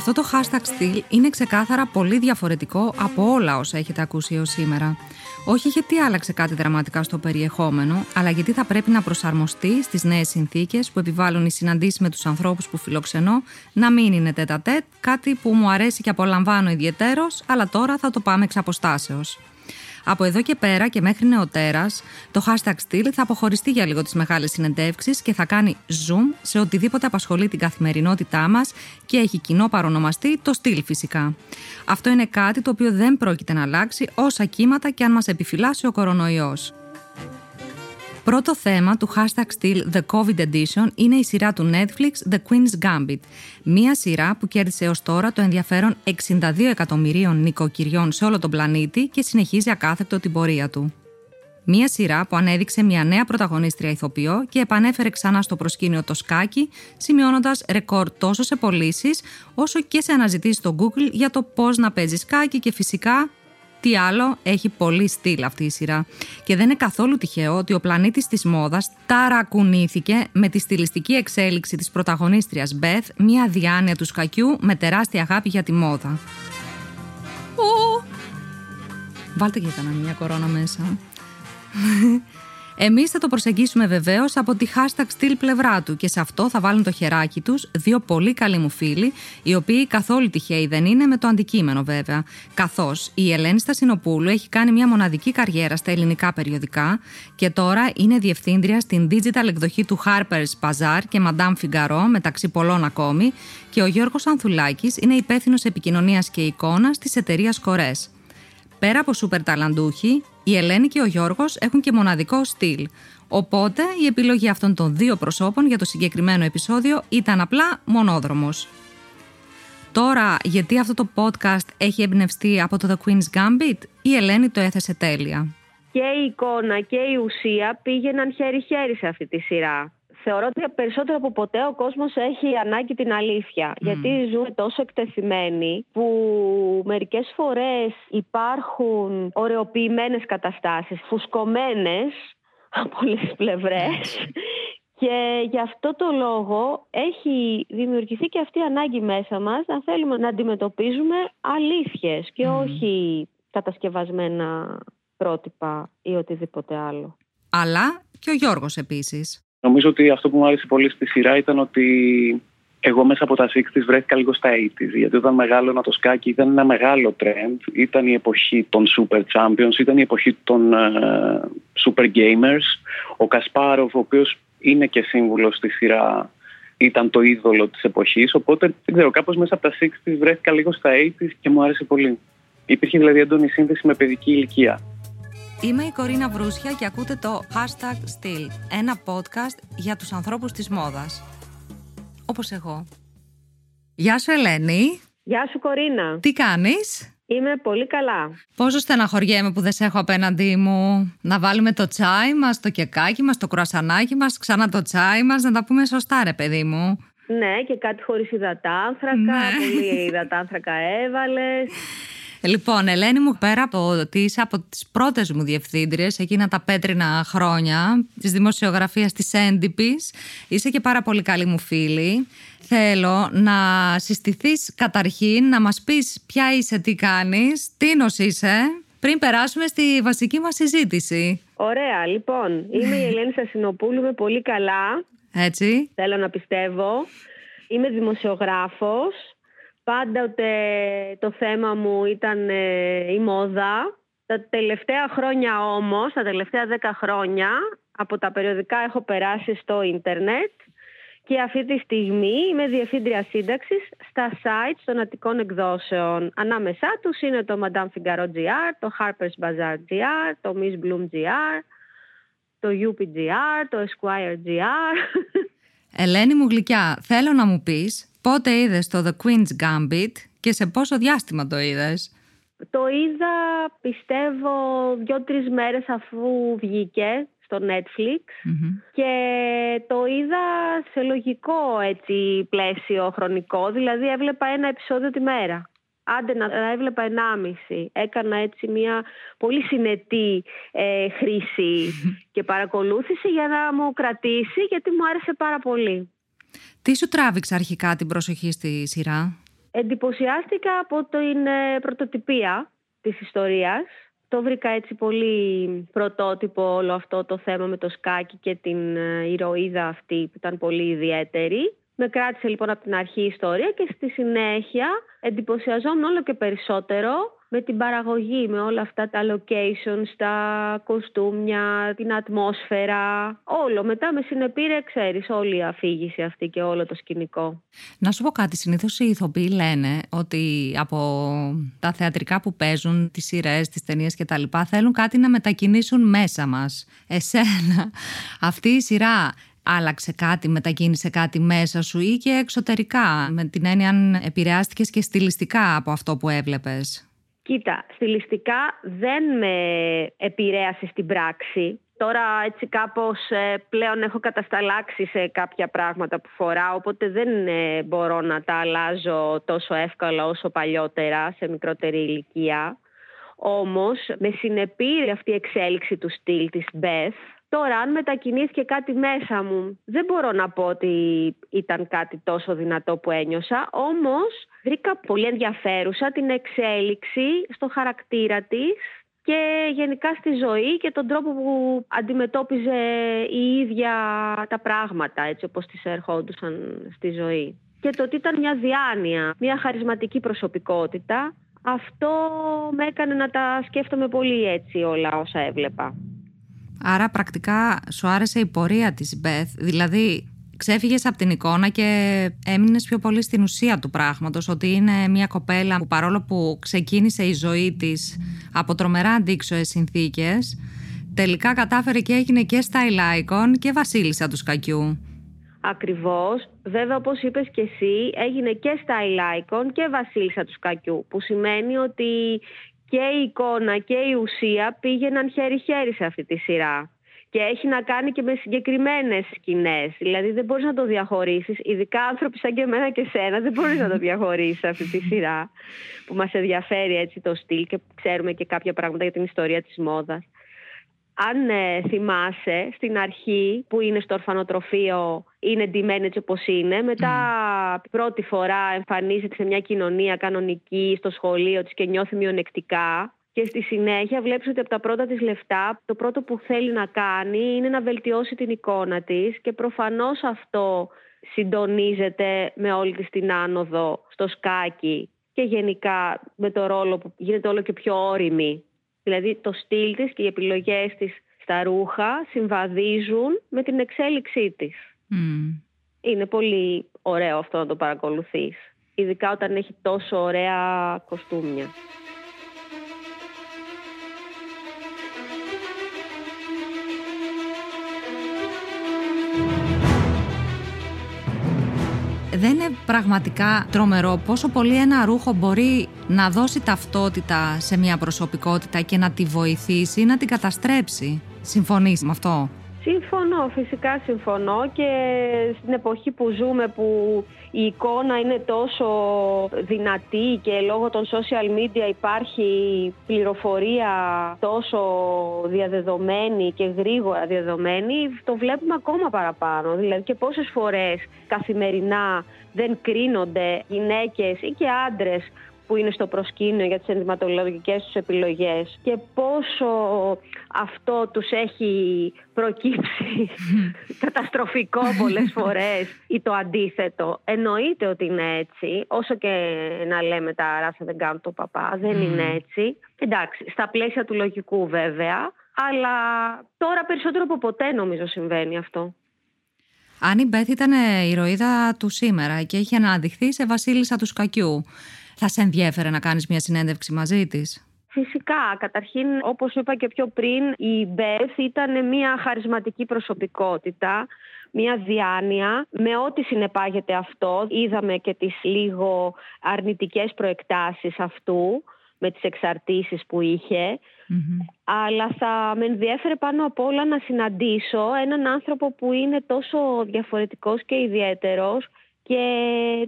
Αυτό το hashtag στυλ είναι ξεκάθαρα πολύ διαφορετικό από όλα όσα έχετε ακούσει έως σήμερα. Όχι γιατί άλλαξε κάτι δραματικά στο περιεχόμενο, αλλά γιατί θα πρέπει να προσαρμοστεί στις νέες συνθήκες που επιβάλλουν οι συναντήσεις με τους ανθρώπους που φιλοξενώ να μην είναι τέτα τέτ, κάτι που μου αρέσει και απολαμβάνω ιδιαίτερω, αλλά τώρα θα το πάμε εξ αποστάσεως. Από εδώ και πέρα και μέχρι νεοτέρας, το hashtag Still θα αποχωριστεί για λίγο τις μεγάλες συνεντεύξεις και θα κάνει zoom σε οτιδήποτε απασχολεί την καθημερινότητά μας και έχει κοινό παρονομαστή το Still φυσικά. Αυτό είναι κάτι το οποίο δεν πρόκειται να αλλάξει όσα κύματα και αν μας επιφυλάσει ο κορονοϊός. Πρώτο θέμα του hashtag still The COVID Edition είναι η σειρά του Netflix The Queen's Gambit. Μία σειρά που κέρδισε έως τώρα το ενδιαφέρον 62 εκατομμυρίων νοικοκυριών σε όλο τον πλανήτη και συνεχίζει ακάθεκτο την πορεία του. Μία σειρά που ανέδειξε μια νέα πρωταγωνίστρια ηθοποιό και επανέφερε ξανά στο προσκήνιο το σκάκι, σημειώνοντας ρεκόρ τόσο σε πωλήσεις όσο και σε αναζητήσεις στο Google για το πώς να παίζεις σκάκι και φυσικά τι άλλο, έχει πολύ στυλ αυτή η σειρά. Και δεν είναι καθόλου τυχαίο ότι ο πλανήτης της μόδας ταρακουνήθηκε με τη στιλιστική εξέλιξη της πρωταγωνίστριας Μπεθ, μια διάνοια του σκακιού με τεράστια αγάπη για τη μόδα. Βάλτε και κανένα μια κορώνα μέσα. Εμείς θα το προσεγγίσουμε βεβαίως από τη hashtag στυλ πλευρά του και σε αυτό θα βάλουν το χεράκι τους δύο πολύ καλοί μου φίλοι, οι οποίοι καθόλου τυχαίοι δεν είναι με το αντικείμενο βέβαια. Καθώς η Ελένη Στασινοπούλου έχει κάνει μια μοναδική καριέρα στα ελληνικά περιοδικά και τώρα είναι διευθύντρια στην digital εκδοχή του Harper's Bazaar και Madame Figaro μεταξύ πολλών ακόμη και ο Γιώργος Ανθουλάκης είναι υπεύθυνος επικοινωνίας και εικόνας της εταιρείας Κορές. Πέρα από σούπερ ταλαντούχοι, η Ελένη και ο Γιώργος έχουν και μοναδικό στυλ. Οπότε η επιλογή αυτών των δύο προσώπων για το συγκεκριμένο επεισόδιο ήταν απλά μονόδρομος. Τώρα, γιατί αυτό το podcast έχει εμπνευστεί από το The Queen's Gambit, η Ελένη το έθεσε τέλεια. Και η εικόνα και η ουσία πήγαιναν χέρι-χέρι σε αυτή τη σειρά θεωρώ ότι περισσότερο από ποτέ ο κόσμος έχει ανάγκη την αλήθεια. Γιατί ζούμε τόσο εκτεθειμένοι που μερικές φορές υπάρχουν ωρεοποιημένες καταστάσεις, φουσκωμένες από όλες τις πλευρές. Και γι' αυτό το λόγο έχει δημιουργηθεί και αυτή η ανάγκη μέσα μας να θέλουμε να αντιμετωπίζουμε αλήθειες και όχι κατασκευασμένα πρότυπα ή οτιδήποτε άλλο. Αλλά και ο Γιώργος επίσης. Νομίζω ότι αυτό που μου άρεσε πολύ στη σειρά ήταν ότι εγώ μέσα από τα 60 βρέθηκα λίγο στα 80 γιατί όταν μεγάλωνα το σκάκι ήταν ένα μεγάλο trend. Ήταν η εποχή των super champions, ήταν η εποχή των uh, super gamers. Ο Κασπάροφ, ο οποίος είναι και σύμβουλος στη σειρά, ήταν το είδωλο της εποχής. Οπότε, δεν ξέρω, κάπως μέσα από τα 60 βρέθηκα λίγο στα 80 και μου άρεσε πολύ. Υπήρχε δηλαδή έντονη σύνθεση με παιδική ηλικία. Είμαι η Κορίνα Βρούσια και ακούτε το Hashtag Still, ένα podcast για τους ανθρώπους της μόδας. Όπως εγώ. Γεια σου Ελένη. Γεια σου Κορίνα. Τι κάνεις; Είμαι πολύ καλά. Πόσο στεναχωριέμαι που δεν σε έχω απέναντί μου. Να βάλουμε το τσάι μας, το κεκάκι μας, το κρουασανάκι μας, ξανά το τσάι μας, να τα πούμε σωστά ρε παιδί μου. Ναι, και κάτι χωρίς υδατάνθρακα, ναι. πολύ υδατάνθρακα έβαλες. Λοιπόν, Ελένη μου, πέρα από ότι είσαι από τις πρώτες μου διευθύντριες, εκείνα τα πέτρινα χρόνια της δημοσιογραφίας της έντυπης, είσαι και πάρα πολύ καλή μου φίλη. Θέλω να συστηθείς καταρχήν, να μας πεις ποια είσαι, τι κάνεις, τι είσαι, πριν περάσουμε στη βασική μας συζήτηση. Ωραία, λοιπόν. Είμαι η Ελένη Σασινοπούλου, είμαι πολύ καλά. Έτσι. Θέλω να πιστεύω. Είμαι δημοσιογράφος. Πάντοτε το θέμα μου ήταν ε, η μόδα. Τα τελευταία χρόνια όμως, τα τελευταία δέκα χρόνια, από τα περιοδικά έχω περάσει στο ίντερνετ και αυτή τη στιγμή είμαι διευθύντρια σύνταξης στα sites των Αττικών εκδόσεων. Ανάμεσά τους είναι το Madame Figaro GR, το Harper's Bazaar GR, το Miss Bloom GR, το UPGR, το Esquire GR. Ελένη μου γλυκιά, θέλω να μου πεις Πότε είδες το The Queen's Gambit και σε πόσο διάστημα το είδες; Το είδα πιστεύω δύο-τρεις μέρες αφού βγήκε στο Netflix και το είδα σε λογικό έτσι πλαίσιο χρονικό, δηλαδή έβλεπα ένα επεισόδιο τη μέρα. Άντε να έβλεπα ενάμιση. Έκανα έτσι μια πολύ συνετή ε, χρήση και παρακολούθηση για να μου κρατήσει γιατί μου άρεσε πάρα πολύ. Τι σου τράβηξε αρχικά την προσοχή στη σειρά; Εντυπωσιάστηκα από την ε, πρωτοτυπία της ιστορίας. Το βρήκα έτσι πολύ πρωτότυπο όλο αυτό το θέμα με το σκάκι και την ε, ηρωίδα αυτή που ήταν πολύ ιδιαίτερη. Με κράτησε λοιπόν από την αρχή η ιστορία και στη συνέχεια εντυπωσιαζόμουν όλο και περισσότερο με την παραγωγή, με όλα αυτά τα locations, τα κοστούμια, την ατμόσφαιρα, όλο. Μετά με συνεπήρε, ξέρεις, όλη η αφήγηση αυτή και όλο το σκηνικό. Να σου πω κάτι, συνήθως οι ηθοποιοί λένε ότι από τα θεατρικά που παίζουν, τις σειρές, τις ταινίες και τα λοιπά, θέλουν κάτι να μετακινήσουν μέσα μας. Εσένα, αυτή η σειρά άλλαξε κάτι, μετακίνησε κάτι μέσα σου ή και εξωτερικά, με την έννοια αν επηρεάστηκες και στιλιστικά από αυτό που έβλεπες; Κοίτα, στιλιστικά δεν με επηρέασε στην πράξη. Τώρα έτσι κάπως ε, πλέον έχω κατασταλάξει σε κάποια πράγματα που φοράω, οπότε δεν ε, μπορώ να τα αλλάζω τόσο εύκολα όσο παλιότερα, σε μικρότερη ηλικία. Όμως με συνεπήρε αυτή η εξέλιξη του στυλ της Beth, Τώρα, αν μετακινήθηκε κάτι μέσα μου, δεν μπορώ να πω ότι ήταν κάτι τόσο δυνατό που ένιωσα, όμως βρήκα πολύ ενδιαφέρουσα την εξέλιξη στο χαρακτήρα της και γενικά στη ζωή και τον τρόπο που αντιμετώπιζε η ίδια τα πράγματα, έτσι όπως τις ερχόντουσαν στη ζωή. Και το ότι ήταν μια διάνοια, μια χαρισματική προσωπικότητα, αυτό με έκανε να τα σκέφτομαι πολύ έτσι όλα όσα έβλεπα. Άρα πρακτικά σου άρεσε η πορεία της Μπεθ, δηλαδή ξέφυγες από την εικόνα και έμεινες πιο πολύ στην ουσία του πράγματος, ότι είναι μια κοπέλα που παρόλο που ξεκίνησε η ζωή της από τρομερά αντίξωες συνθήκες, τελικά κατάφερε και έγινε και style icon και βασίλισσα του σκακιού. Ακριβώς. Βέβαια, όπως είπες και εσύ, έγινε και style icon και βασίλισσα του σκακιού, που σημαίνει ότι και η εικόνα και η ουσία πήγαιναν χέρι-χέρι σε αυτή τη σειρά. Και έχει να κάνει και με συγκεκριμένες σκηνές. Δηλαδή δεν μπορείς να το διαχωρίσεις. Ειδικά άνθρωποι σαν και εμένα και σένα δεν μπορείς να το διαχωρίσεις αυτή τη σειρά που μας ενδιαφέρει έτσι το στυλ και ξέρουμε και κάποια πράγματα για την ιστορία της μόδας αν ε, θυμάσαι, στην αρχή που είναι στο ορφανοτροφείο είναι ντυμένη έτσι όπως είναι. Μετά πρώτη φορά εμφανίζεται σε μια κοινωνία κανονική στο σχολείο της και νιώθει μειονεκτικά. Και στη συνέχεια βλέπεις ότι από τα πρώτα της λεφτά το πρώτο που θέλει να κάνει είναι να βελτιώσει την εικόνα της και προφανώς αυτό συντονίζεται με όλη της την άνοδο στο σκάκι και γενικά με το ρόλο που γίνεται όλο και πιο όρημη Δηλαδή το στυλ της και οι επιλογές της στα ρούχα συμβαδίζουν με την εξέλιξή της. Είναι πολύ ωραίο αυτό να το παρακολουθείς. Ειδικά όταν έχει τόσο ωραία κοστούμια. Δεν είναι πραγματικά τρομερό πόσο πολύ ένα ρούχο μπορεί να δώσει ταυτότητα σε μια προσωπικότητα και να τη βοηθήσει ή να την καταστρέψει. Συμφωνείς με αυτό; Συμφωνώ, φυσικά συμφωνώ και στην εποχή που ζούμε που η εικόνα είναι τόσο δυνατή και λόγω των social media υπάρχει πληροφορία τόσο διαδεδομένη και γρήγορα διαδεδομένη, το βλέπουμε ακόμα παραπάνω. Δηλαδή και πόσες φορές καθημερινά δεν κρίνονται γυναίκες ή και άντρες που είναι στο προσκήνιο για τις ενδυματολογικές τους επιλογές και πόσο αυτό τους έχει προκύψει καταστροφικό πολλές φορές ή το αντίθετο. Εννοείται ότι είναι έτσι, όσο και να λέμε τα ράσα δεν κάνουν το παπά, δεν είναι έτσι. Εντάξει, στα πλαίσια του λογικού βέβαια, αλλά τώρα περισσότερο από ποτέ νομίζω συμβαίνει αυτό. Αν η Μπέθ ήταν ηρωίδα του σήμερα και είχε αναδειχθεί σε βασίλισσα του σκακιού, θα σε ενδιέφερε να κάνεις μια συνέντευξη μαζί της; Φυσικά. Καταρχήν, όπως είπα και πιο πριν, η Μπεθ ήταν μια χαρισματική προσωπικότητα, μια διάνοια με ό,τι συνεπάγεται αυτό. Είδαμε και τις λίγο αρνητικές προεκτάσεις αυτού με τις εξαρτήσεις που ειχε Αλλά θα με ενδιέφερε πάνω απ' όλα να συναντήσω έναν άνθρωπο που είναι τόσο διαφορετικός και ιδιαίτερος και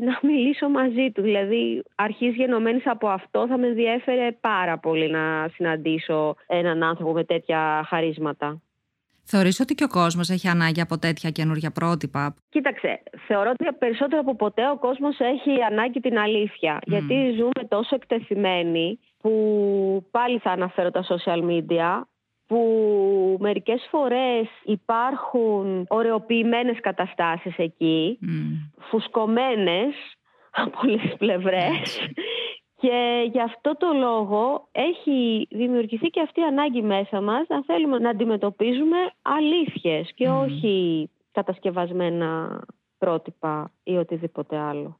να μιλήσω μαζί του. Δηλαδή, αρχής γενομένης από αυτό θα με ενδιέφερε πάρα πολύ να συναντήσω έναν άνθρωπο με τέτοια χαρίσματα. Θεωρείς ότι και ο κόσμος έχει ανάγκη από τέτοια καινούργια πρότυπα; Κοίταξε, θεωρώ ότι περισσότερο από ποτέ ο κόσμος έχει ανάγκη την αλήθεια. Γιατί ζούμε τόσο εκτεθειμένοι που πάλι θα αναφέρω τα social media που μερικές φορές υπάρχουν ωρεοποιημένες καταστάσεις εκεί, mm. φουσκωμένες από όλες τις πλευρές και γι' αυτό το λόγο έχει δημιουργηθεί και αυτή η ανάγκη μέσα μας να θέλουμε να αντιμετωπίζουμε αλήθειες και όχι κατασκευασμένα πρότυπα ή οτιδήποτε άλλο.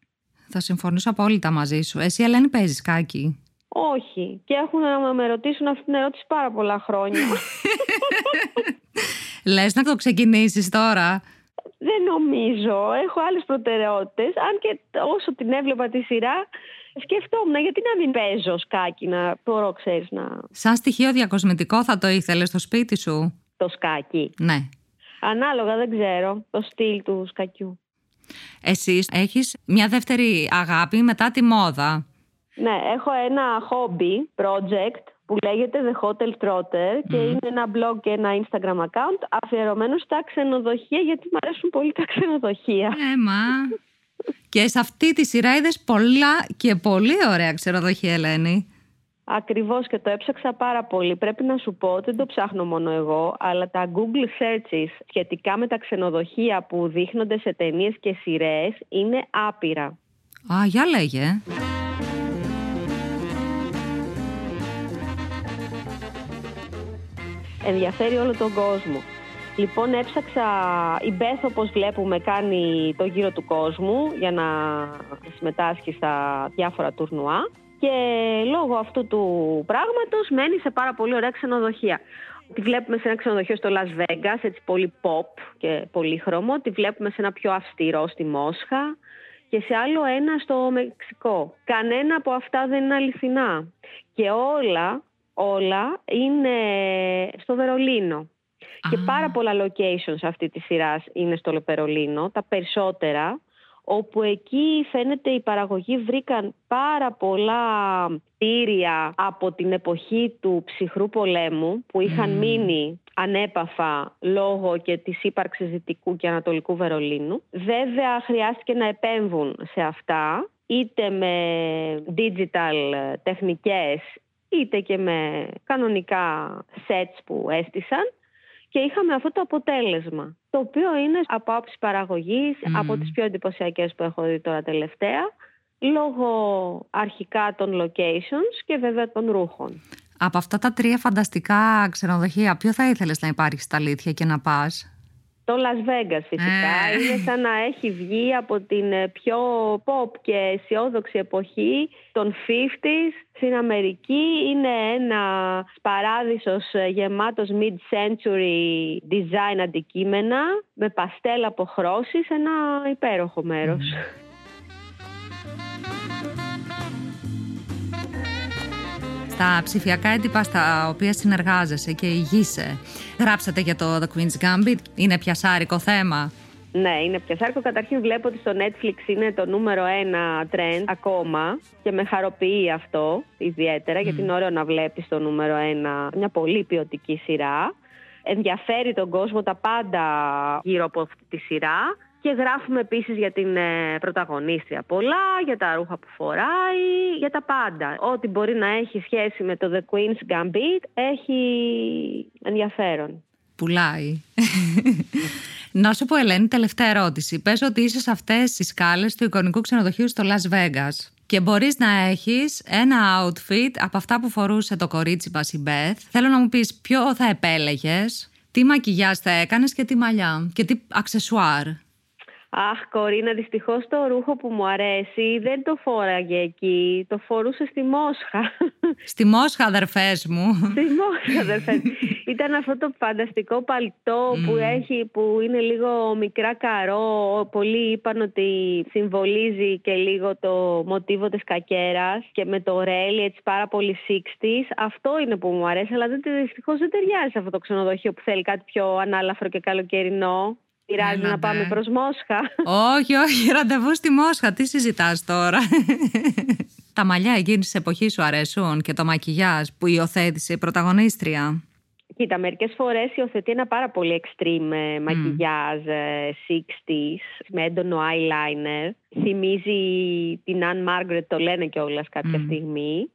Θα συμφωνήσω απόλυτα μαζί σου. Εσύ, Ελένη, παίζεις κάκι. Όχι. Και έχουν να με ρωτήσουν αυτή την ερώτηση πάρα πολλά χρόνια. Λες να το ξεκινήσεις τώρα. Δεν νομίζω. Έχω άλλες προτεραιότητες. Αν και όσο την έβλεπα τη σειρά, σκεφτόμουν γιατί να μην παίζω σκάκι, να μπορώ, ξέρεις, να... Σαν στοιχείο διακοσμητικό θα το ήθελες στο σπίτι σου; Το σκάκι. Ναι. Ανάλογα, δεν ξέρω, το στυλ του σκακιού. Εσύ έχεις μια δεύτερη αγάπη μετά τη μόδα; Ναι, έχω ένα hobby project που λέγεται The Hotel Trotter και είναι ένα blog και ένα Instagram account αφιερωμένος στα ξενοδοχεία γιατί μου αρέσουν πολύ τα ξενοδοχεία. Έμα. και σε αυτή τη σειρά είδες πολλά και πολύ ωραία ξενοδοχεία, Ελένη. Ακριβώς και το έψαξα πάρα πολύ. Πρέπει να σου πω ότι δεν το ψάχνω μόνο εγώ, αλλά τα Google searches σχετικά με τα ξενοδοχεία που δείχνονται σε ταινίες και σειρές είναι άπειρα. Α, για λέγε. Ενδιαφέρει όλο τον κόσμο. Λοιπόν, έψαξα, η Μπέθ όπως βλέπουμε κάνει το γύρο του κόσμου για να συμμετάσχει στα διάφορα τουρνουά και λόγω αυτού του πράγματος μένει σε πάρα πολύ ωραία ξενοδοχεία. Τη βλέπουμε σε ένα ξενοδοχείο στο Las Vegas, έτσι πολύ pop και πολύ χρώμο. Τη βλέπουμε σε ένα πιο αυστηρό στη Μόσχα και σε άλλο ένα στο Μεξικό. Κανένα από αυτά δεν είναι αληθινά. Και όλα όλα είναι στο Βερολίνο. Και πάρα πολλά locations αυτή τη σειράς είναι στο Βερολίνο, τα περισσότερα, όπου εκεί φαίνεται οι παραγωγοί βρήκαν πάρα πολλά τήρια από την εποχή του ψυχρού πολέμου που είχαν μείνει ανέπαφα λόγω και της ύπαρξης Δυτικού και Ανατολικού Βερολίνου. Βέβαια χρειάστηκε να επέμβουν σε αυτά είτε με digital τεχνικές είτε και με κανονικά sets που έστησαν και είχαμε αυτό το αποτέλεσμα, το οποίο είναι από άψη παραγωγής, από τις πιο εντυπωσιακές που έχω δει τώρα τελευταία, λόγω αρχικά των locations και βέβαια των ρούχων. Από αυτά τα τρία φανταστικά ξενοδοχεία, ποιο θα ήθελες να υπάρχει στα αλήθεια και να πας; Το Las Vegas φυσικά. Ε. Είναι σαν να έχει βγει από την ε, πιο pop και αισιόδοξη εποχή των 50s στην Αμερική. Είναι ένα παράδεισος ε, γεμάτος mid-century design αντικείμενα με παστέλ αποχρώσεις, ένα υπέροχο μέρος. Στα ψηφιακά έντυπα στα οποία συνεργάζεσαι και ηγείσαι, γράψατε για το The Queen's Gambit. Είναι πιασάρικο θέμα. Ναι, είναι πιασάρικο. Καταρχήν βλέπω ότι στο Netflix είναι το νούμερο ένα trend ακόμα και με χαροποιεί αυτό ιδιαίτερα γιατί είναι ωραίο να βλέπεις το νούμερο ένα μια πολύ ποιοτική σειρά. Ενδιαφέρει τον κόσμο τα πάντα γύρω από αυτή τη σειρά και γράφουμε επίσης για την ε, πρωταγωνίστρια πολλά, για τα ρούχα που φοράει, για τα πάντα. Ό,τι μπορεί να έχει σχέση με το The Queen's Gambit έχει ενδιαφέρον. Πουλάει. να σου πω Ελένη, τελευταία ερώτηση. Πες ότι είσαι σε αυτές τις σκάλες του εικονικού ξενοδοχείου στο Las Vegas και μπορείς να έχεις ένα outfit από αυτά που φορούσε το κορίτσι μας η Beth. Θέλω να μου πεις ποιο θα επέλεγες, τι μακιγιάζ θα έκανες και τι μαλλιά και τι αξεσουάρ. Αχ, Κορίνα, δυστυχώς το ρούχο που μου αρέσει δεν το φόραγε εκεί. Το φορούσε στη Μόσχα. Στη Μόσχα, αδερφές μου. Στη Μόσχα, αδερφές. Ήταν αυτό το φανταστικό παλτό που έχει, που είναι λίγο μικρά καρό. Πολλοί είπαν ότι συμβολίζει και λίγο το μοτίβο της κακέρας και με το ρέλι, έτσι πάρα πολύ 60 Αυτό είναι που μου αρέσει, αλλά δυστυχώς δεν ταιριάζει σε αυτό το ξενοδοχείο που θέλει κάτι πιο ανάλαφρο και καλοκαιρινό. Πειράζει να πάμε προς Μόσχα. Όχι, όχι, ραντεβού στη Μόσχα. Τι συζητάς τώρα; Τα μαλλιά εκείνης της εποχής σου αρέσουν και το μακιγιάζ που υιοθέτησε η πρωταγωνίστρια; Κοίτα, μερικές φορές υιοθετεί ένα πάρα πολύ extreme ε, μακιγιάζ 60s ε, με έντονο eyeliner. Θυμίζει την Anne Margaret, το λένε κιόλας κάποια στιγμή.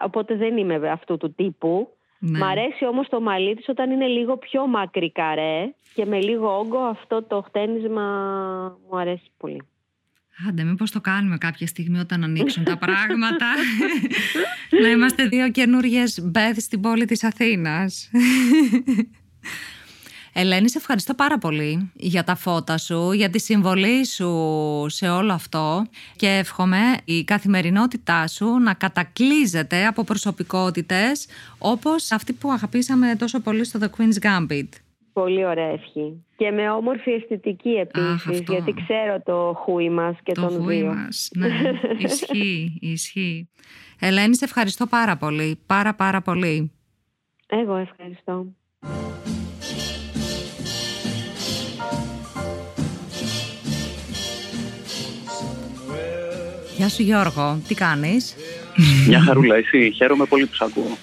Οπότε δεν είμαι αυτού του τύπου. Ναι. Μ' αρέσει όμως το μαλλί της όταν είναι λίγο πιο μακρύ καρέ και με λίγο όγκο αυτό το χτένισμα μου αρέσει πολύ. Άντε, μήπως το κάνουμε κάποια στιγμή όταν ανοίξουν τα πράγματα. να είμαστε δύο καινούριες μπέθ στην πόλη της Αθήνας. Ελένη, σε ευχαριστώ πάρα πολύ για τα φώτα σου, για τη συμβολή σου σε όλο αυτό και εύχομαι η καθημερινότητά σου να κατακλείζεται από προσωπικότητες όπως αυτή που αγαπήσαμε τόσο πολύ στο The Queen's Gambit. Πολύ ωραία ευχή. Και με όμορφη αισθητική επίσης, γιατί ξέρω το χούι μας και το τον δύο. Μας. Ναι, ισχύει, ισχύει. Ελένη, σε ευχαριστώ πάρα πολύ. Πάρα πάρα πολύ. Εγώ ευχαριστώ. Γεια σου Γιώργο, τι κάνεις; Μια χαρούλα, εσύ. Χαίρομαι πολύ που σ' ακούω.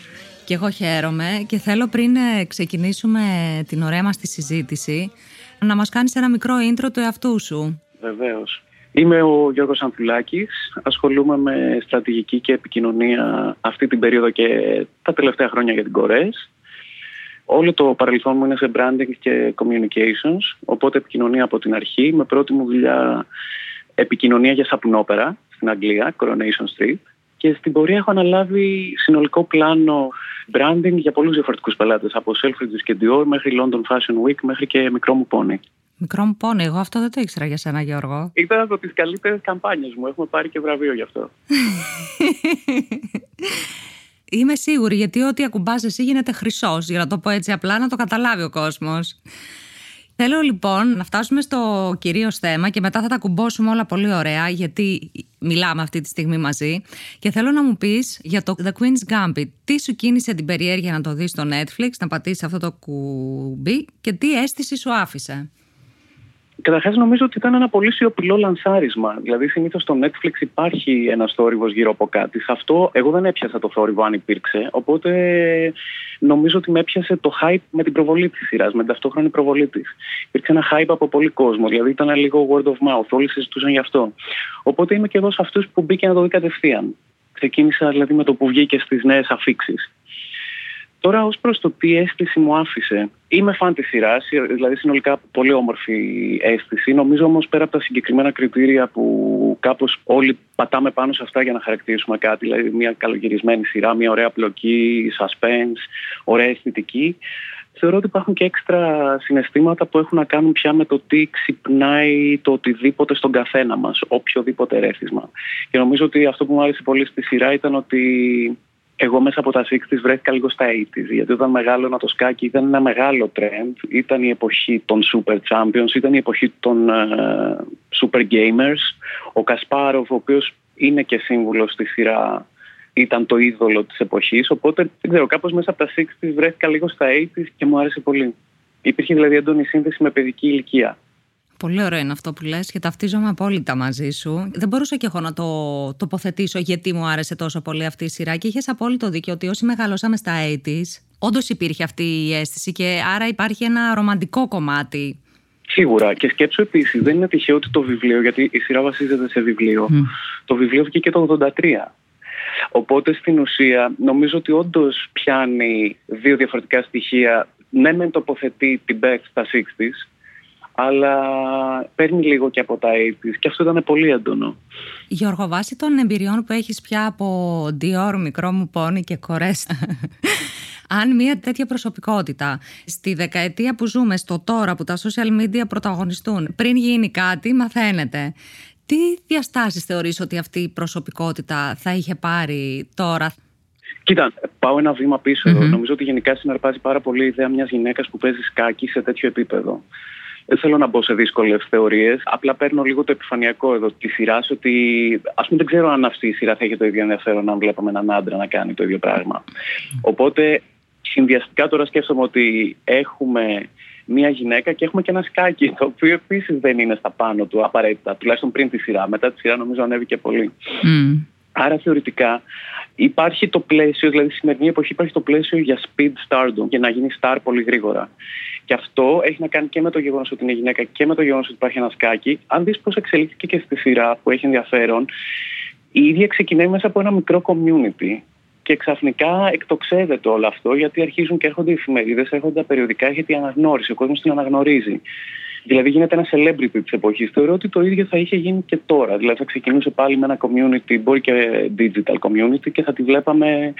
Και εγώ χαίρομαι και θέλω πριν ε, ξεκινήσουμε την ωραία μας τη συζήτηση να μας κάνεις ένα μικρό intro του εαυτού σου. Βεβαίως. Είμαι ο Γιώργος Ανθουλάκης, ασχολούμαι με στρατηγική και επικοινωνία αυτή την περίοδο και τα τελευταία χρόνια για την Κορές. Όλο το παρελθόν μου είναι σε branding και communications, οπότε επικοινωνία από την αρχή. Με πρώτη μου δουλειά επικοινωνία για σαπουνόπερα στην Αγγλία, Coronation Street. Και στην πορεία έχω αναλάβει συνολικό πλάνο branding για πολλούς διαφορετικούς πελάτες, από Selfridges και Dior μέχρι London Fashion Week μέχρι και μικρό μου πόνι. Μικρό μου πόνι, εγώ αυτό δεν το ήξερα για σένα Γιώργο. Ήταν από τις καλύτερες καμπάνιες μου, έχουμε πάρει και βραβείο γι' αυτό. Είμαι σίγουρη γιατί ό,τι ακουμπάς εσύ γίνεται χρυσός, για να το πω έτσι απλά να το καταλάβει ο κόσμος. Θέλω λοιπόν να φτάσουμε στο κυρίως θέμα και μετά θα τα κουμπώσουμε όλα πολύ ωραία γιατί μιλάμε αυτή τη στιγμή μαζί και θέλω να μου πεις για το The Queen's Gambit. Τι σου κίνησε την περιέργεια να το δεις στο Netflix, να πατήσεις αυτό το κουμπί και τι αίσθηση σου άφησε; Καταρχάς, νομίζω ότι ήταν ένα πολύ σιωπηλό λανσάρισμα. Δηλαδή, συνήθως στο Netflix υπάρχει ένας θόρυβος γύρω από κάτι. Σε αυτό, εγώ δεν έπιασα το θόρυβο αν υπήρξε. Οπότε, νομίζω ότι με έπιασε το hype με την προβολή της σειράς, με την ταυτόχρονη προβολή της. Υπήρξε ένα hype από πολύ κόσμο. Δηλαδή, ήταν λίγο word of mouth. Όλοι συζητούσαν γι' αυτό. Οπότε, είμαι και εδώ σε αυτούς που μπήκε να το δει κατευθείαν. Ξεκίνησα δηλαδή με το που βγήκε στις νέες αφήξεις. Τώρα, ως προς το τι αίσθηση μου άφησε, είμαι φαν της σειράς, δηλαδή συνολικά πολύ όμορφη αίσθηση. Νομίζω όμως πέρα από τα συγκεκριμένα κριτήρια που κάπως όλοι πατάμε πάνω σε αυτά για να χαρακτηρίσουμε κάτι, δηλαδή μια καλογυρισμένη σειρά, μια ωραία πλοκή, suspense, ωραία αισθητική. Θεωρώ ότι υπάρχουν και έξτρα συναισθήματα που έχουν να κάνουν πια με το τι ξυπνάει το οτιδήποτε στον καθένα μας, οποιοδήποτε ρέθισμα. Και νομίζω ότι αυτό που μου άρεσε πολύ στη σειρά ήταν ότι εγώ μέσα από τα 60s βρέθηκα λίγο στα 80s, γιατί όταν μεγάλωνα το σκάκι ήταν ένα μεγάλο trend. Ήταν η εποχή των super champions, ήταν η εποχή των uh, super gamers. Ο Κασπάροφ, ο οποίος είναι και σύμβουλος στη σειρά, ήταν το είδωλο της εποχής. Οπότε, δεν ξέρω, κάπως μέσα από τα 60s βρέθηκα λίγο στα 80s και μου άρεσε πολύ. Υπήρχε δηλαδή έντονη σύνδεση με παιδική ηλικία. Πολύ ωραίο είναι αυτό που λες και ταυτίζομαι απόλυτα μαζί σου. Δεν μπορούσα και εγώ να το τοποθετήσω γιατί μου άρεσε τόσο πολύ αυτή η σειρά και είχες απόλυτο δίκιο ότι όσοι μεγαλώσαμε στα 80s, όντως υπήρχε αυτή η αίσθηση και άρα υπάρχει ένα ρομαντικό κομμάτι. Σίγουρα. Και σκέψω επίσης, δεν είναι τυχαίο ότι το βιβλίο, γιατί η σειρά βασίζεται σε βιβλίο, το βιβλίο βγήκε το 83. Οπότε στην ουσία νομίζω ότι όντως πιάνει δύο διαφορετικά στοιχεία. Ναι, μεν τοποθετεί την Beth στα 60s, αλλά παίρνει λίγο και από τα 80's και αυτό ήταν πολύ έντονο. Γιώργο, βάσει των εμπειριών που έχεις πια από Dior, μικρό μου πόνι και κορές, αν μια τέτοια προσωπικότητα στη δεκαετία που ζούμε, στο τώρα που τα social media πρωταγωνιστούν, πριν γίνει κάτι μαθαίνετε. Τι διαστάσεις θεωρείς ότι αυτή η προσωπικότητα θα είχε πάρει τώρα; Κοίτα, πάω ένα βήμα εδώ. Νομίζω ότι γενικά συναρπάζει πάρα πολύ η ιδέα μιας γυναίκας που παίζει σκάκι σε τέτοιο επίπεδο. Δεν θέλω να μπω σε δύσκολες θεωρίες. Απλά παίρνω λίγο το επιφανειακό εδώ τη σειρά. Ότι ας πούμε δεν ξέρω αν αυτή η σειρά θα έχει το ίδιο ενδιαφέρον αν βλέπαμε έναν άντρα να κάνει το ίδιο πράγμα. Οπότε συνδυαστικά τώρα σκέφτομαι ότι έχουμε μία γυναίκα και έχουμε και ένα σκάκι, το οποίο επίσης δεν είναι στα πάνω του απαραίτητα, τουλάχιστον πριν τη σειρά. Μετά τη σειρά νομίζω ανέβηκε πολύ. Άρα θεωρητικά υπάρχει το πλαίσιο, δηλαδή στη σημερινή εποχή υπάρχει το πλαίσιο για speed stardom, για να γίνει star πολύ γρήγορα. Και αυτό έχει να κάνει και με το γεγονός ότι είναι γυναίκα και με το γεγονός ότι υπάρχει ένα σκάκι. Αν δεις πώς εξελίχθηκε και στη σειρά που έχει ενδιαφέρον, η ίδια ξεκινάει μέσα από ένα μικρό community. Και ξαφνικά εκτοξεύεται όλο αυτό γιατί αρχίζουν και έρχονται οι εφημερίδες, έρχονται τα περιοδικά, έρχεται η αναγνώριση. Ο κόσμος την αναγνωρίζει. Δηλαδή γίνεται ένα celebrity της εποχής. Θεωρώ ότι το ίδιο θα είχε γίνει και τώρα. Δηλαδή θα ξεκινούσε πάλι με ένα community, μπορεί και digital community και θα τη βλέπαμε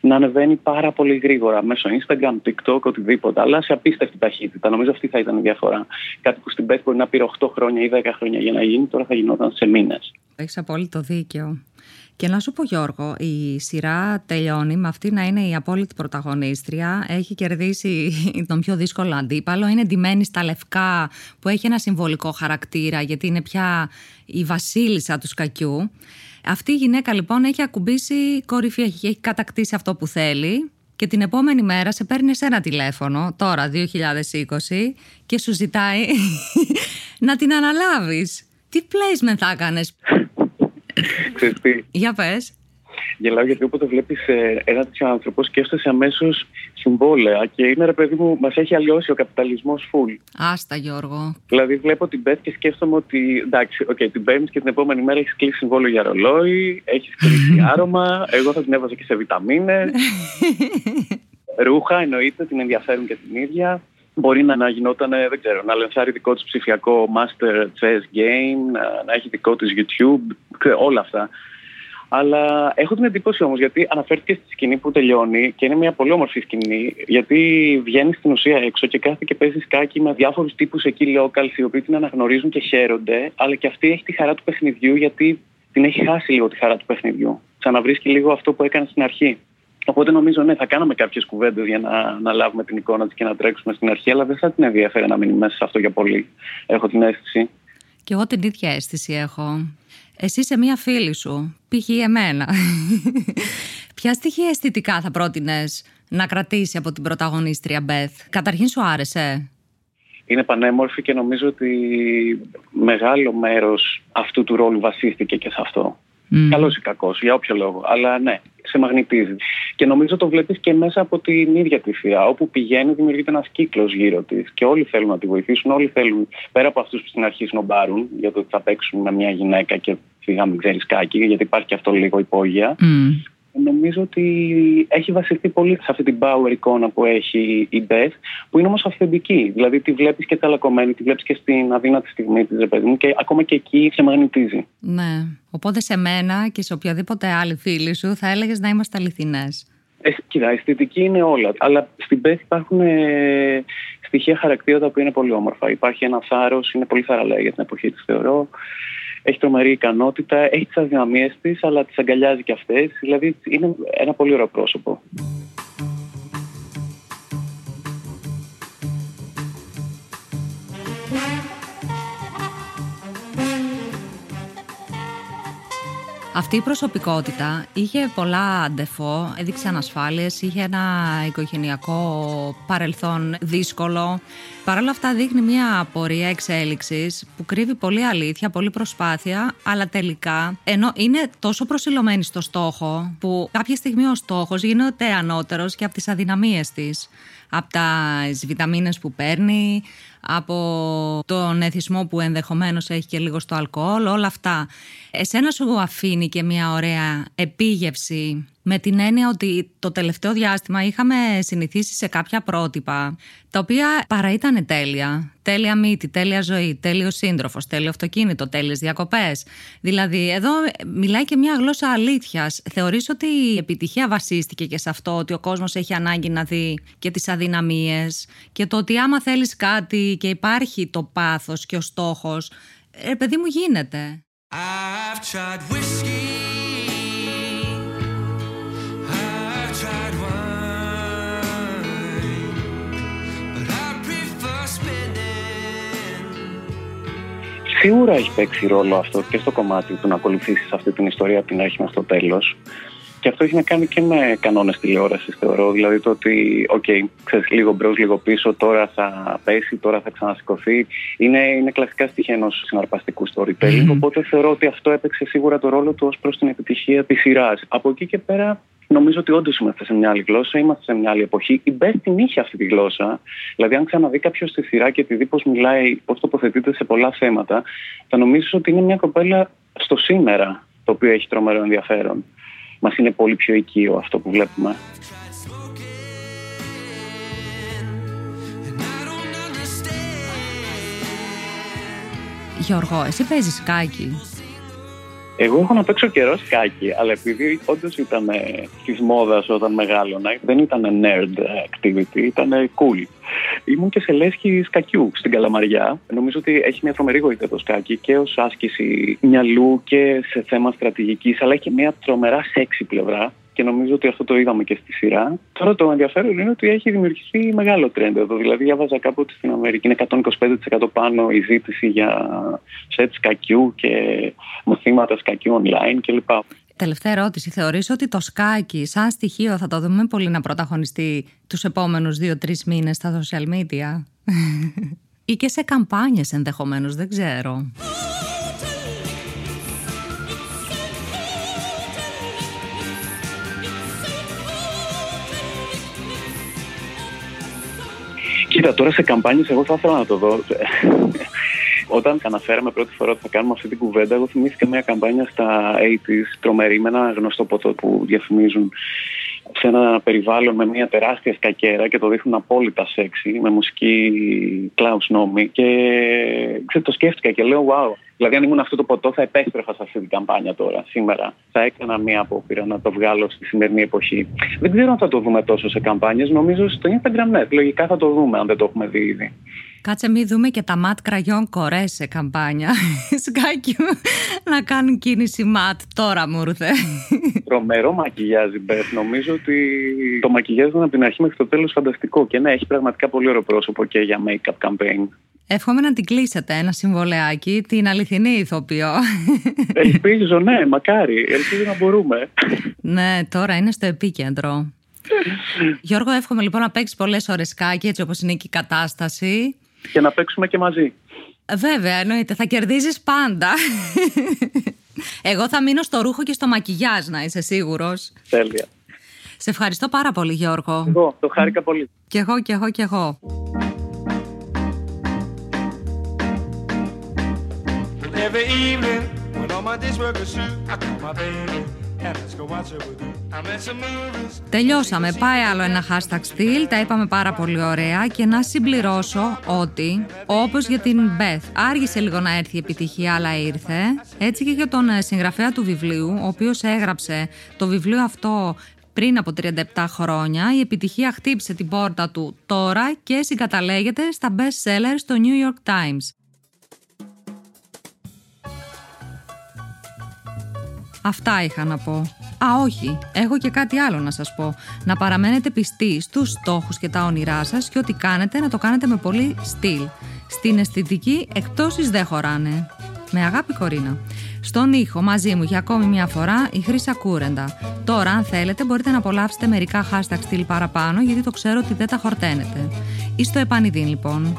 να ανεβαίνει πάρα πολύ γρήγορα μέσω Instagram, TikTok, οτιδήποτε. Αλλά σε απίστευτη ταχύτητα. Νομίζω αυτή θα ήταν η διαφορά. Κάτι που στην Beth μπορεί να πήρε 8 χρόνια ή 10 χρόνια για να γίνει, τώρα θα γινόταν σε μήνες. Έχεις απόλυτο δίκιο. Και να σου πω Γιώργο, η σειρά τελειώνει με αυτή να είναι η απόλυτη πρωταγωνίστρια. Έχει κερδίσει τον πιο δύσκολο αντίπαλο. Είναι ντυμένη στα λευκά που έχει ένα συμβολικό χαρακτήρα γιατί είναι πια η βασίλισσα του σκακιού. Αυτή η γυναίκα λοιπόν έχει ακουμπήσει κορυφή, έχει κατακτήσει αυτό που θέλει και την επόμενη μέρα σε παίρνει σε ένα τηλέφωνο, τώρα 2020, και σου ζητάει να την αναλάβεις. Τι placement θα έκανες. Ξέρεις τι; Για πες. Γελάω γιατί όποτε βλέπεις ε, ένα τέτοιο άνθρωπο σκέφτεσαι αμέσως συμβόλαια και είναι ρε παιδί μου, μας έχει αλλοιώσει ο καπιταλισμός full. Άστα, Γιώργο. Δηλαδή, βλέπω την Beth και σκέφτομαι ότι εντάξει, okay, την παίρνει και την επόμενη μέρα έχεις κλείσει συμβόλαιο για ρολόι, έχεις κλείσει άρωμα. Εγώ θα την έβαζα και σε βιταμίνες. Ρούχα εννοείται, την ενδιαφέρουν και την ίδια. Μπορεί να, να γινόταν, δεν ξέρω, να λενσάρει δικό του ψηφιακό master chess game, να, να έχει δικό του YouTube, όλα αυτά. Αλλά έχω την εντύπωση όμως, γιατί αναφέρθηκε στη σκηνή που τελειώνει και είναι μια πολύ όμορφη σκηνή, γιατί βγαίνει στην ουσία έξω και κάθεται και παίζει σκάκι με διάφορους τύπους εκεί locals οι οποίοι την αναγνωρίζουν και χαίρονται, αλλά και αυτή έχει τη χαρά του παιχνιδιού, γιατί την έχει χάσει λίγο τη χαρά του παιχνιδιού. Ξαναβρίσκει λίγο αυτό που έκανε στην αρχή. Οπότε νομίζω ναι, θα κάναμε κάποιες κουβέντες για να, να λάβουμε την εικόνα της και να τρέξουμε στην αρχή, αλλά δεν θα την ενδιαφέρει να μείνει μέσα σε αυτό για πολύ. Έχω την αίσθηση. Και εγώ την ίδια αίσθηση έχω. Εσύ σε μία φίλη σου, π.χ. εμένα. Ποια στοιχεία αισθητικά θα πρότεινες να κρατήσει από την πρωταγωνίστρια Μπεθ; Καταρχήν σου άρεσε; Είναι πανέμορφη και νομίζω ότι μεγάλο μέρος αυτού του ρόλου βασίστηκε και σε αυτό. Mm. Καλός ή κακός, για όποιο λόγο. Αλλά ναι, σε μαγνητίζει. Και νομίζω το βλέπεις και μέσα από την ίδια τη θεία. Όπου πηγαίνει, δημιουργείται ένας κύκλος γύρω της. Και όλοι θέλουν να τη βοηθήσουν. Όλοι θέλουν, πέρα από αυτούς που στην αρχή σνομπάρουν, για το ότι θα παίξουν με μια γυναίκα και φύγα μην ξέρεις κάκι, γιατί υπάρχει και αυτό λίγο υπόγεια. Mm. Νομίζω ότι έχει βασιστεί πολύ σε αυτή την power εικόνα που έχει η Beth, που είναι όμως αυθεντική. Δηλαδή τη βλέπεις και ταλακωμένη, τη βλέπεις και στην αδύνατη στιγμή της, παιδί μου, και ακόμα και εκεί σε μαγνητίζει. Ναι. Οπότε σε μένα και σε οποιαδήποτε άλλη φίλη σου θα έλεγες να είμαστε αληθινές. Ε, κοίτα, αισθητική είναι όλα. Αλλά στην Beth υπάρχουν ε, στοιχεία χαρακτήρα τα οποία είναι πολύ όμορφα. Υπάρχει ένα θάρρος, είναι πολύ θαραλέα για την εποχή της, θεωρώ έχει τρομερή ικανότητα, έχει τις αδυναμίες της, αλλά τις αγκαλιάζει και αυτές. Δηλαδή είναι ένα πολύ ωραίο πρόσωπο. Αυτή η προσωπικότητα είχε πολλά αντεφό, έδειξε ανασφάλειες, είχε ένα οικογενειακό παρελθόν δύσκολο. Παρ' όλα αυτά δείχνει μια πορεία εξέλιξης που κρύβει πολύ αλήθεια, πολύ προσπάθεια, αλλά τελικά ενώ είναι τόσο προσιλωμένη στο στόχο που κάποια στιγμή ο στόχος γίνεται ανώτερος και από τις αδυναμίες της από τα βιταμίνες που παίρνει, από τον εθισμό που ενδεχομένως έχει και λίγο στο αλκοόλ, όλα αυτά. Εσένα σου αφήνει και μια ωραία επίγευση με την έννοια ότι το τελευταίο διάστημα είχαμε συνηθίσει σε κάποια πρότυπα τα οποία παρά ήταν τέλεια. Τέλεια μύτη, τέλεια ζωή, τέλειο σύντροφος, τέλειο αυτοκίνητο, τέλειες διακοπές. Δηλαδή, εδώ μιλάει και μια γλώσσα αλήθειας. Θεωρείς ότι η επιτυχία βασίστηκε και σε αυτό, ότι ο κόσμος έχει ανάγκη να δει και τις αδυναμίες και το ότι άμα θέλεις κάτι και υπάρχει το πάθος και ο στόχος, ε, παιδί μου γίνεται. I've tried Σίγουρα έχει παίξει ρόλο αυτό και στο κομμάτι του να ακολουθήσεις αυτή την ιστορία από την αρχή μέχρι το τέλος. Και αυτό έχει να κάνει και με κανόνες τηλεόρασης, θεωρώ. Δηλαδή το ότι, OK, okay, ξέρεις, λίγο μπρος, λίγο πίσω, τώρα θα πέσει, τώρα θα ξανασηκωθεί. Είναι, είναι κλασικά στοιχεία ενός συναρπαστικού storytelling. Mm-hmm. Οπότε θεωρώ ότι αυτό έπαιξε σίγουρα το ρόλο του ως προς την επιτυχία της σειράς. Από εκεί και πέρα, Νομίζω ότι όντως είμαστε σε μια άλλη γλώσσα, είμαστε σε μια άλλη εποχή. Η Μπεθ την είχε αυτή τη γλώσσα. Δηλαδή, αν ξαναδεί κάποιος τη σειρά και τη δει πώ μιλάει, πώς τοποθετείται σε πολλά θέματα, θα νομίζεις ότι είναι μια κοπέλα στο σήμερα, το οποίο έχει τρομερό ενδιαφέρον. Μας είναι πολύ πιο οικείο αυτό που βλέπουμε. Γιώργο, εσύ παίζεις σκάκι. Εγώ έχω να παίξω καιρός σκάκι, αλλά επειδή όντως ήταν της μόδας όταν μεγάλωνα, δεν ήταν nerd activity, ήταν cool. Ήμουν και σε λέσχη σκακιού στην Καλαμαριά. Νομίζω ότι έχει μια τρομερή γοητεία το σκάκι και ως άσκηση μυαλού και σε θέμα στρατηγικής, αλλά έχει και μια τρομερά σεξι πλευρά και νομίζω ότι αυτό το είδαμε και στη σειρά. Τώρα το ενδιαφέρον είναι ότι έχει δημιουργηθεί μεγάλο τρέντ εδώ. Δηλαδή, διάβαζα κάπου ότι στην Αμερική είναι 125% πάνω η ζήτηση για σετ σκακιού και μαθήματα σκακιού online κλπ. Τελευταία ερώτηση. Θεωρείς ότι το σκάκι σαν στοιχείο θα το δούμε πολύ να πρωταγωνιστεί τους επόμενους δύο-τρεις μήνες στα social media; Ή και σε καμπάνιες ενδεχομένως, δεν ξέρω. Κοίτα, τώρα σε καμπάνιες εγώ θα ήθελα να το δω. Όταν αναφέραμε πρώτη φορά ότι θα κάνουμε αυτή την κουβέντα, εγώ θυμήθηκα μια καμπάνια στα 80s, τρομερή, με ένα γνωστό ποτό που διαφημίζουν σε ένα περιβάλλον με μια τεράστια σκακέρα και το δείχνουν απόλυτα σεξι, με μουσική Klaus Νόμι. Και ξέρω, το σκέφτηκα και λέω, wow. Δηλαδή, αν ήμουν αυτό το ποτό, θα επέστρεφα σε αυτή την καμπάνια τώρα, σήμερα. Θα έκανα μία απόπειρα να το βγάλω στη σημερινή εποχή. Δεν ξέρω αν θα το δούμε τόσο σε καμπάνιες. Νομίζω στο Instagram, ναι, λογικά θα το δούμε, αν δεν το έχουμε δει ήδη. Κάτσε μην δούμε και τα ματ κραγιόν κορέ σε καμπάνια. Σκάκι να κάνουν κίνηση ματ. Τώρα μου ήρθε. Τρομερό μακιγιάζ Μπεθ. Νομίζω ότι το μακιγιάζ ήταν από την αρχή μέχρι το τέλος φανταστικό. Και ναι, έχει πραγματικά πολύ ωραίο πρόσωπο και για make-up campaign. Εύχομαι να την κλείσετε ένα συμβολεάκι, την αληθινή ηθοποιό. Ελπίζω, ναι, μακάρι. Ελπίζω να μπορούμε. ναι, τώρα είναι στο επίκεντρο. Γιώργο, εύχομαι λοιπόν να παίξεις πολλές ώρες σκάκι, έτσι όπως είναι και η κατάσταση. Και να παίξουμε και μαζί. Βέβαια, εννοείται. Θα κερδίζεις πάντα. Εγώ θα μείνω στο ρούχο και στο μακιγιάζ, να είσαι σίγουρος. Τέλεια. Σε ευχαριστώ πάρα πολύ, Γιώργο. Εγώ, το χάρηκα πολύ. Κι εγώ, κι εγώ, κι εγώ. Every evening, when all my days work I call my baby. Τελειώσαμε. Πάει άλλο ένα hashtag στυλ. Τα είπαμε πάρα πολύ ωραία. Και να συμπληρώσω ότι, όπως για την Beth, άργησε λίγο να έρθει η επιτυχία, αλλά ήρθε. Έτσι και για τον ε, συγγραφέα του βιβλίου, ο οποίος έγραψε το βιβλίο αυτό πριν από 37 χρόνια, η επιτυχία χτύπησε την πόρτα του τώρα και συγκαταλέγεται στα best sellers στο New York Times. Αυτά είχα να πω. Α, όχι. Έχω και κάτι άλλο να σας πω. Να παραμένετε πιστοί στους στόχους και τα όνειρά σας και ό,τι κάνετε να το κάνετε με πολύ στυλ. Στην αισθητική εκτόσεις δεν χωράνε. Με αγάπη Κορίνα. Στον ήχο μαζί μου για ακόμη μια φορά η Χρύσα Κούρεντα. Τώρα αν θέλετε μπορείτε να απολαύσετε μερικά hashtag στυλ παραπάνω γιατί το ξέρω ότι δεν τα χορταίνετε. Είστε επανειδήν λοιπόν.